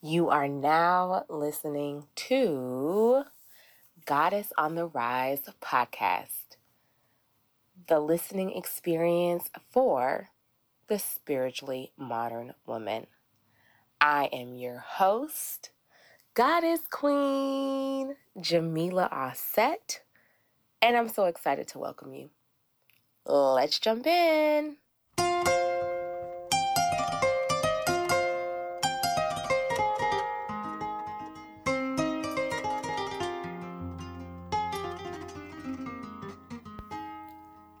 You are now listening to Goddess on the Rise podcast, the listening experience for the spiritually modern woman. I am your host, Goddess Queen Jamila Offset, and I'm so excited to welcome you. Let's jump in.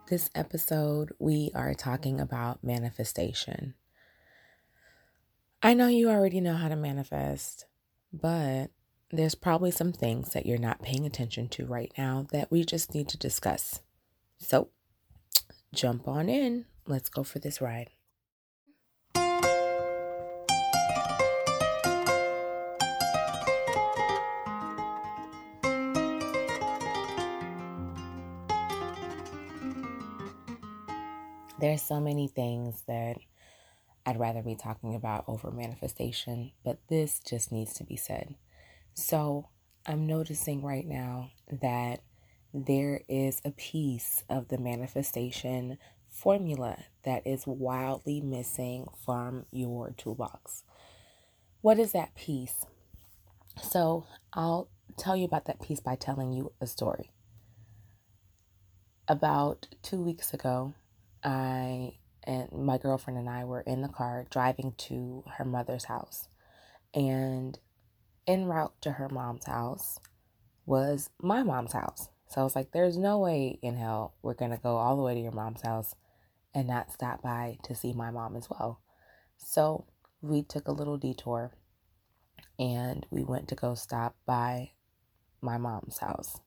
This episode, we are talking about manifestation. I know you already know how to manifest, but there's probably some things that you're not paying attention to right now that we just need to discuss. So, jump on in. Let's go for this ride. There's so many things that I'd rather be talking about over manifestation, but this just needs to be said. So, I'm noticing right now that there is a piece of the manifestation formula that is wildly missing from your toolbox. What is that piece? So, I'll tell you about that piece by telling you a story. About two weeks ago, I and my girlfriend and I were in the car driving to her mother's house. And en route to her mom's house was my mom's house. So I was like, there's no way in hell we're going to go all the way to your mom's house and not stop by to see my mom as well. So we took a little detour and we went to go stop by my mom's house.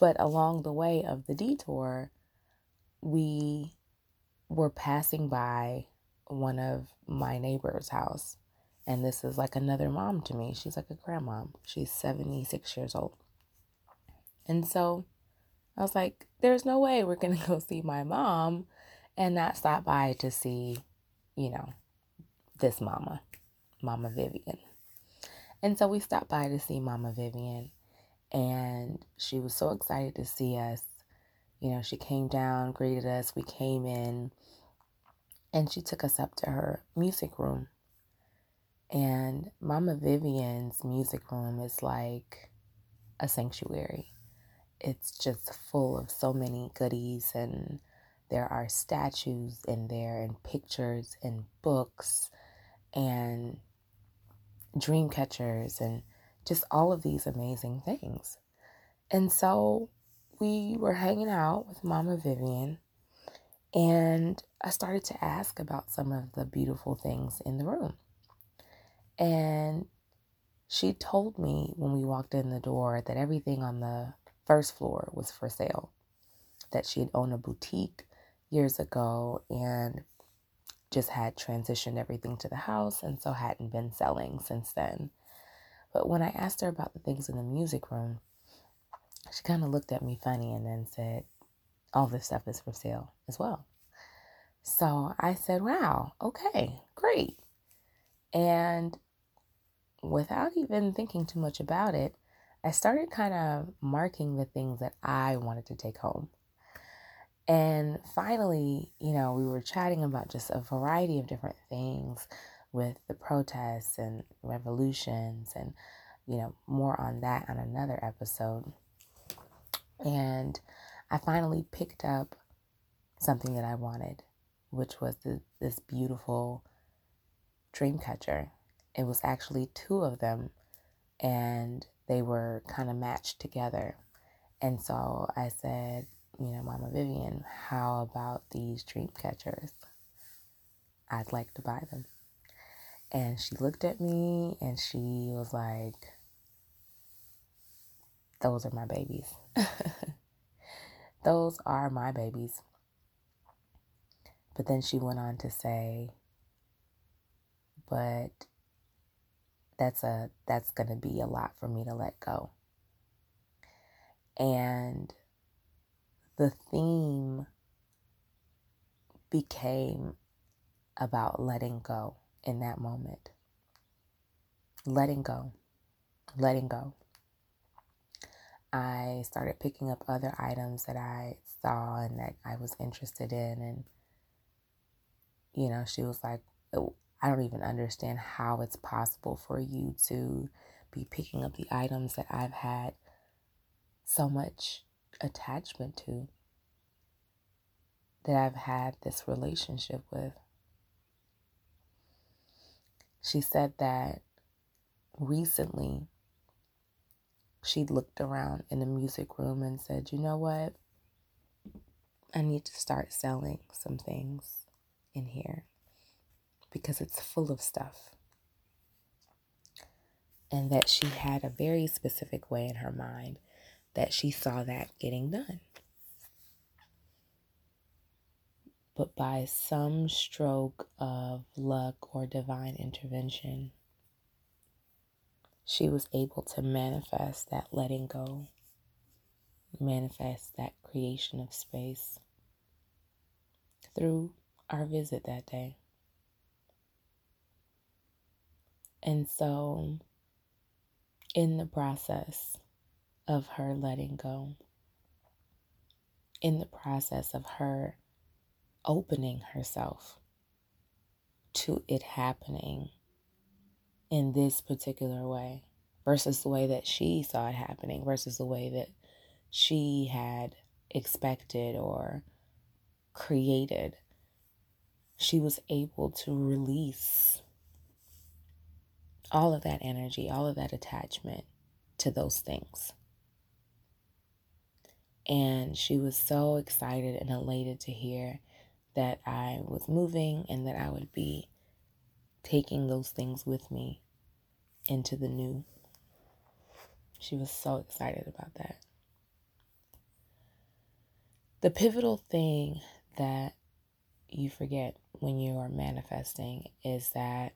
But along the way of the detour, we were passing by one of my neighbor's house. And this is like another mom to me. She's like a grandma. She's 76 years old. And so I was like, there's no way we're going to go see my mom and not stop by to see, you know, this mama, Mama Vivian. And so we stopped by to see Mama Vivian. And she was so excited to see us you know, she came down, greeted us. We came in, and she took us up to her music room. And Mama Vivian's music room is like a sanctuary. It's just full of so many goodies, and there are statues in there, and pictures, and books, and dream catchers, and just all of these amazing things. And so we were hanging out with Mama Vivian, and I started to ask about some of the beautiful things in the room. And she told me when we walked in the door that everything on the first floor was for sale, that she had owned a boutique years ago and just had transitioned everything to the house and so hadn't been selling since then. But when I asked her about the things in the music room, she kind of looked at me funny and then said, All this stuff is for sale as well. So I said, Wow, okay, great. And without even thinking too much about it, I started kind of marking the things that I wanted to take home. And finally, you know, we were chatting about just a variety of different things with the protests and revolutions and, you know, more on that on another episode. And I finally picked up something that I wanted, which was the, this beautiful dream catcher. It was actually two of them, and they were kind of matched together. And so I said, you know, Mama Vivian, how about these dream catchers? I'd like to buy them. And she looked at me and she was like, those are my babies. Those are my babies. But then she went on to say, but that's a that's going to be a lot for me to let go. And the theme became about letting go in that moment. letting go, letting go. I started picking up other items that I saw and that I was interested in. And, you know, she was like, oh, I don't even understand how it's possible for you to be picking up the items that I've had so much attachment to, that I've had this relationship with. She said that recently she looked around in the music room and said, You know what? I need to start selling some things in here because it's full of stuff. And that she had a very specific way in her mind that she saw that getting done. But by some stroke of luck or divine intervention, she was able to manifest that letting go, manifest that creation of space through our visit that day. And so, in the process of her letting go, in the process of her opening herself to it happening in this particular way versus the way that she saw it happening versus the way that she had expected or created, she was able to release all of that energy, all of that attachment to those things. And she was so excited and elated to hear that I was moving and that I would be taking those things with me into the new. She was so excited about that. The pivotal thing that you forget when you are manifesting is that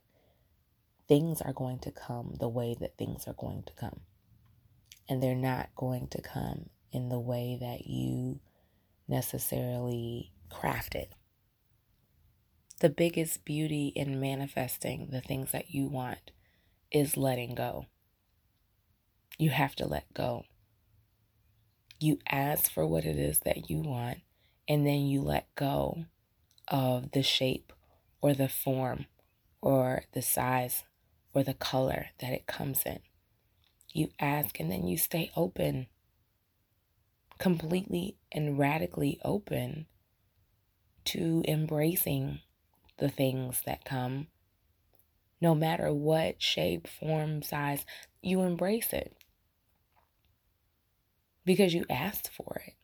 things are going to come the way that things are going to come. And they're not going to come in the way that you necessarily crafted the biggest beauty in manifesting the things that you want is letting go. You have to let go. You ask for what it is that you want, and then you let go of the shape or the form or the size or the color that it comes in. You ask and then you stay open, completely and radically open to embracing the things that come. No matter what shape, form, size, you embrace it because you asked for it.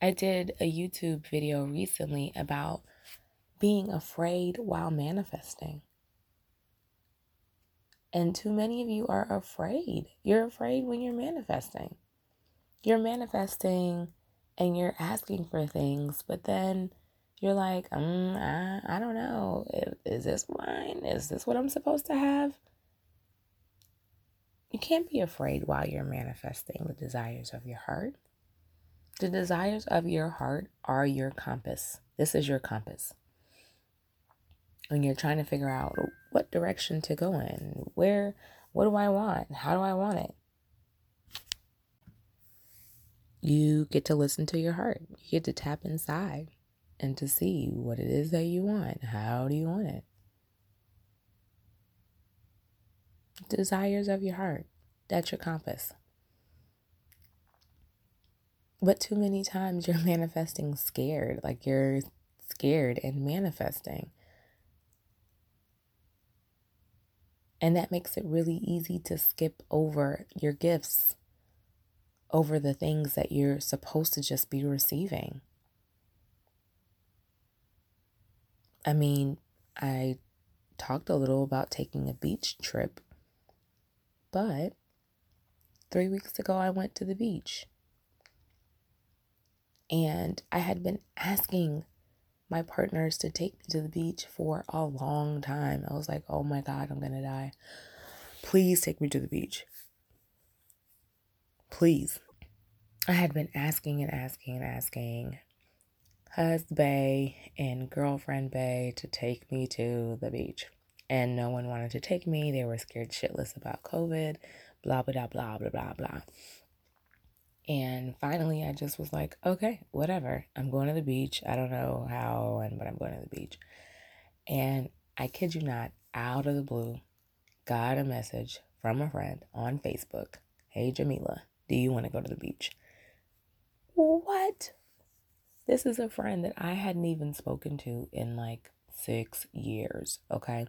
I did a YouTube video recently about being afraid while manifesting. And too many of you are afraid. You're afraid when you're manifesting. You're manifesting and you're asking for things, but then you're like, um, I, I don't know. Is this mine? Is this what I'm supposed to have? You can't be afraid while you're manifesting the desires of your heart. The desires of your heart are your compass. This is your compass. When you're trying to figure out what direction to go in, where, what do I want? How do I want it? You get to listen to your heart. You get to tap inside and to see what it is that you want. How do you want it? Desires of your heart. That's your compass. But too many times you're manifesting scared, like you're scared and manifesting. And that makes it really easy to skip over your gifts, over the things that you're supposed to just be receiving. I mean, I talked a little about taking a beach trip, but three weeks ago I went to the beach. And I had been asking my partners to take me to the beach for a long time. I was like, oh my God, I'm going to die. Please take me to the beach. Please. I had been asking and asking and asking husband Bay and girlfriend Bay to take me to the beach. and no one wanted to take me. They were scared shitless about COVID, blah, blah, blah, blah, blah, blah. And finally, I just was like, okay, whatever. I'm going to the beach. I don't know how, and but I'm going to the beach. And I kid you not, out of the blue, got a message from a friend on Facebook. Hey, Jamila, do you want to go to the beach? What? This is a friend that I hadn't even spoken to in like six years, okay?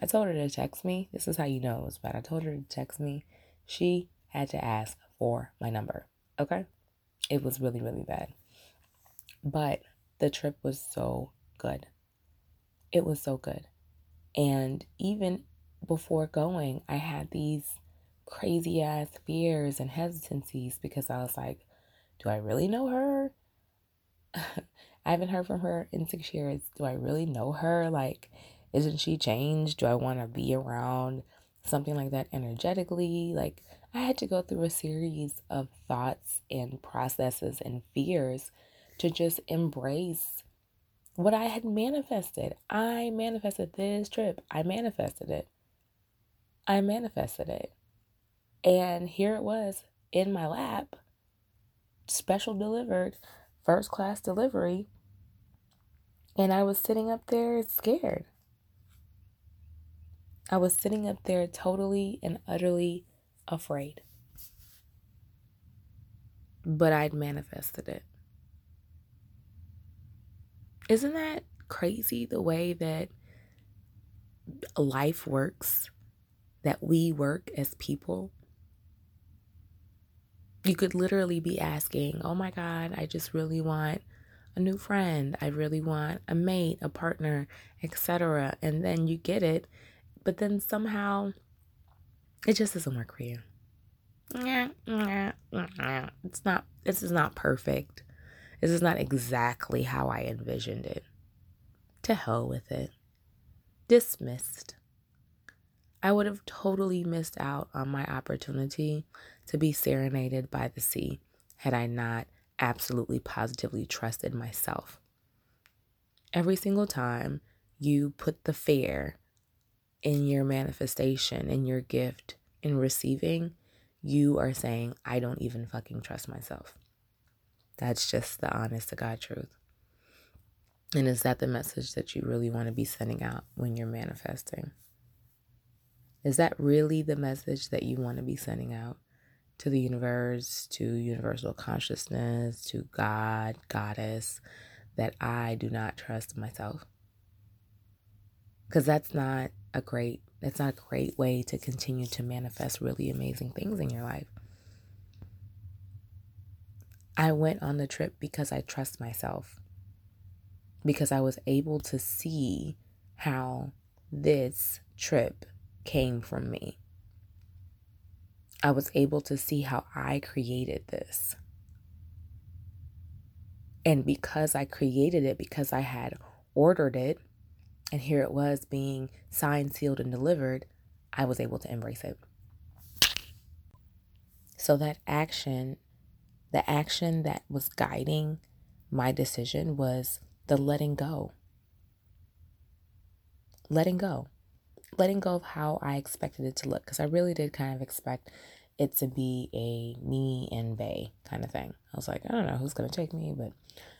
I told her to text me. This is how you know it was bad. I told her to text me. She had to ask for my number, okay? It was really, really bad. But the trip was so good. It was so good. And even before going, I had these crazy ass fears and hesitancies because I was like, do I really know her? I haven't heard from her in six years. Do I really know her? Like, isn't she changed? Do I want to be around something like that energetically? Like, I had to go through a series of thoughts and processes and fears to just embrace what I had manifested. I manifested this trip. I manifested it. I manifested it. And here it was in my lap, special delivered first class delivery. And I was sitting up there scared. I was sitting up there totally and utterly afraid. But I'd manifested it. Isn't that crazy the way that life works? That we work as people? You could literally be asking, Oh my God, I just really want a new friend. I really want a mate, a partner, etc. And then you get it, but then somehow it just doesn't work for you. It's not this is not perfect. This is not exactly how I envisioned it. To hell with it. Dismissed. I would have totally missed out on my opportunity to be serenaded by the sea had I not absolutely positively trusted myself. Every single time you put the fear in your manifestation, in your gift, in receiving, you are saying, I don't even fucking trust myself. That's just the honest to God truth. And is that the message that you really want to be sending out when you're manifesting? Is that really the message that you want to be sending out to the universe, to universal consciousness, to God, Goddess, that I do not trust myself? Because that's not a great that's not a great way to continue to manifest really amazing things in your life. I went on the trip because I trust myself. Because I was able to see how this trip came from me. I was able to see how I created this. And because I created it, because I had ordered it, and here it was being signed, sealed, and delivered, I was able to embrace it. So that action, the action that was guiding my decision was the letting go. Letting go letting go of how I expected it to look because I really did kind of expect it to be a me and Bay kind of thing. I was like, I don't know who's going to take me, but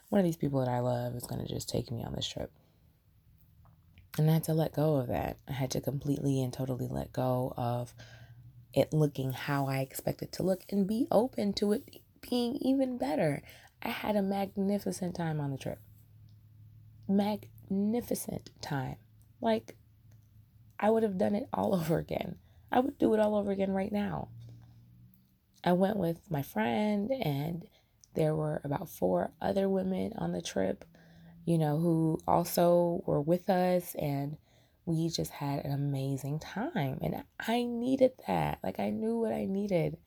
one of these people that I love is going to just take me on this trip. And I had to let go of that. I had to completely and totally let go of it looking how I expected to look and be open to it being even better. I had a magnificent time on the trip. Magnificent time. Like I would have done it all over again. I would do it all over again right now. I went with my friend, and there were about four other women on the trip, you know, who also were with us, and we just had an amazing time. And I needed that. Like, I knew what I needed.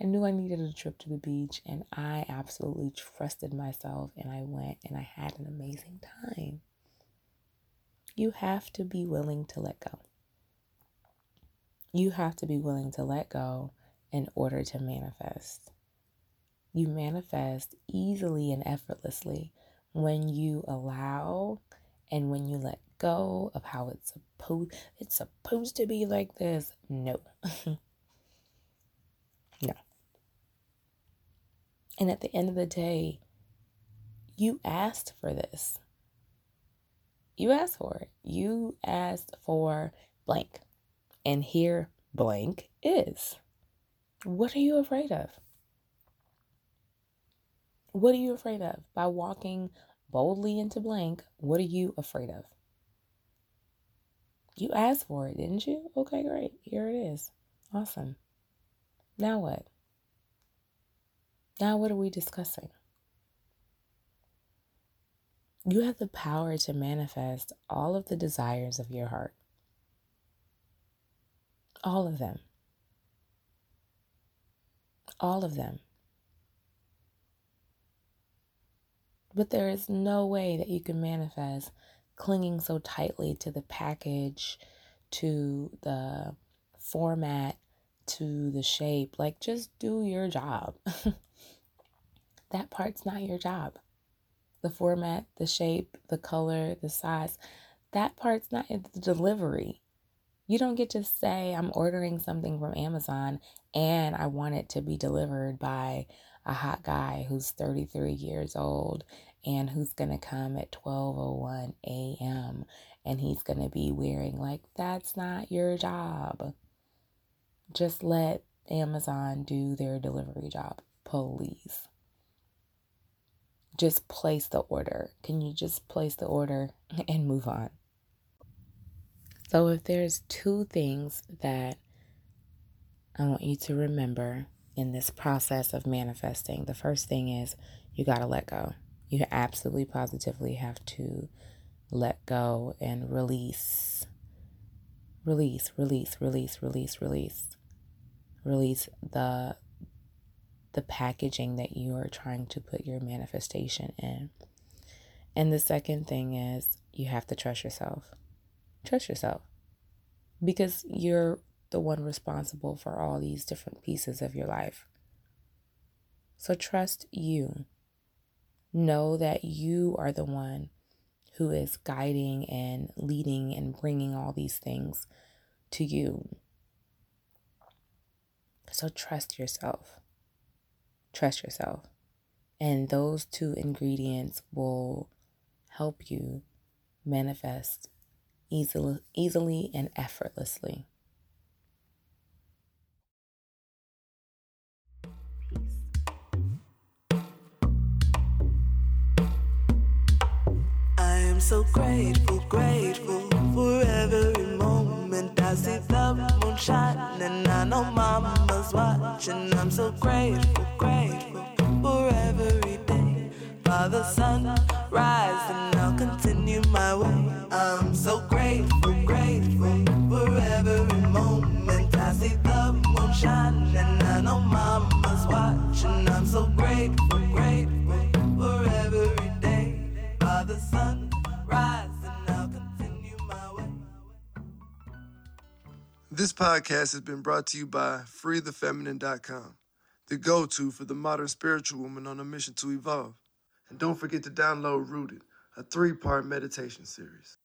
I knew I needed a trip to the beach, and I absolutely trusted myself, and I went and I had an amazing time. You have to be willing to let go. You have to be willing to let go in order to manifest. You manifest easily and effortlessly when you allow and when you let go of how it's supposed it's supposed to be like this. No. no. And at the end of the day, you asked for this. You asked for it. You asked for blank. And here blank is. What are you afraid of? What are you afraid of? By walking boldly into blank, what are you afraid of? You asked for it, didn't you? Okay, great. Here it is. Awesome. Now what? Now, what are we discussing? You have the power to manifest all of the desires of your heart. All of them. All of them. But there is no way that you can manifest clinging so tightly to the package, to the format, to the shape. Like, just do your job. that part's not your job. The format, the shape, the color, the size, that part's not the delivery. You don't get to say, I'm ordering something from Amazon and I want it to be delivered by a hot guy who's 33 years old and who's going to come at 12:01 a.m. and he's going to be wearing like that's not your job. Just let Amazon do their delivery job, please. Just place the order. Can you just place the order and move on? So if there's two things that I want you to remember in this process of manifesting. The first thing is you got to let go. You absolutely positively have to let go and release. Release, release, release, release, release. Release the the packaging that you are trying to put your manifestation in. And the second thing is you have to trust yourself. Trust yourself. Because you're the one responsible for all these different pieces of your life. So trust you. Know that you are the one who is guiding and leading and bringing all these things to you. So trust yourself. Trust yourself. And those two ingredients will help you manifest easily, easily and effortlessly. I'm so grateful, grateful for every moment. I see the moon shining, I know mama's watching. I'm so grateful, grateful for every day. the sun rising, I'll continue my way. I'm so grateful, grateful for every moment. I see the moon shining, and I know mama's watching. I'm so grateful, grateful for every day. Father, sun rise and I'll continue my way. this podcast has been brought to you by FreeTheFeminine.com, the go to for the modern spiritual woman on a mission to evolve. And don't forget to download Rooted, a three part meditation series.